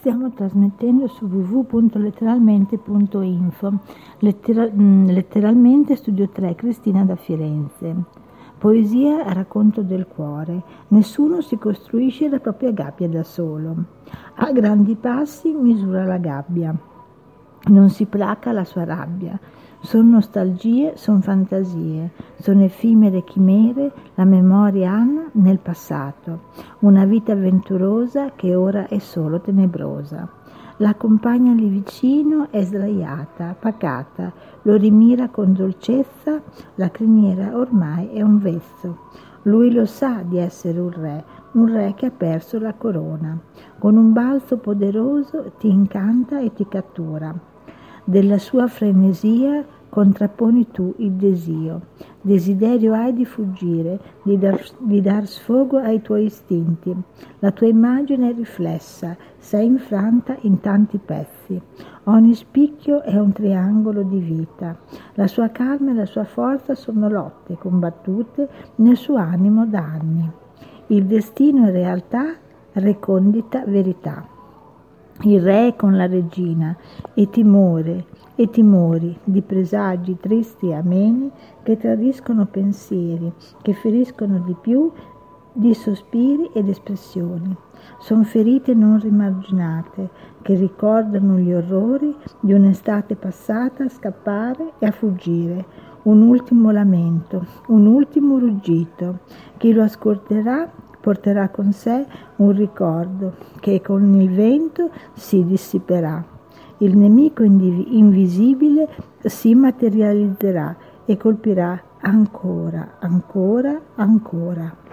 Stiamo trasmettendo su www.letteralmente.info, lettera- mm, letteralmente Studio 3 Cristina da Firenze. Poesia racconto del cuore. Nessuno si costruisce la propria gabbia da solo. A grandi passi misura la gabbia. Non si placa la sua rabbia. Sono nostalgie, sono fantasie, sono effimere chimere, la memoria hanno nel passato, una vita avventurosa che ora è solo tenebrosa. La compagna lì vicino è sdraiata, pacata, lo rimira con dolcezza, la criniera ormai è un vezzo. Lui lo sa di essere un re, un re che ha perso la corona. Con un balzo poderoso ti incanta e ti cattura della sua frenesia contrapponi tu il desio. Desiderio hai di fuggire, di dar, di dar sfogo ai tuoi istinti. La tua immagine è riflessa, sei infranta in tanti pezzi. Ogni spicchio è un triangolo di vita. La sua calma e la sua forza sono lotte combattute nel suo animo da anni. Il destino è realtà, recondita verità il re con la regina e timore e timori di presagi tristi e ameni che tradiscono pensieri, che feriscono di più di sospiri ed espressioni. Sono ferite non rimarginate che ricordano gli orrori di un'estate passata a scappare e a fuggire, un ultimo lamento, un ultimo ruggito. Chi lo ascolterà porterà con sé un ricordo che con il vento si dissiperà. Il nemico invisibile si materializzerà e colpirà ancora, ancora, ancora.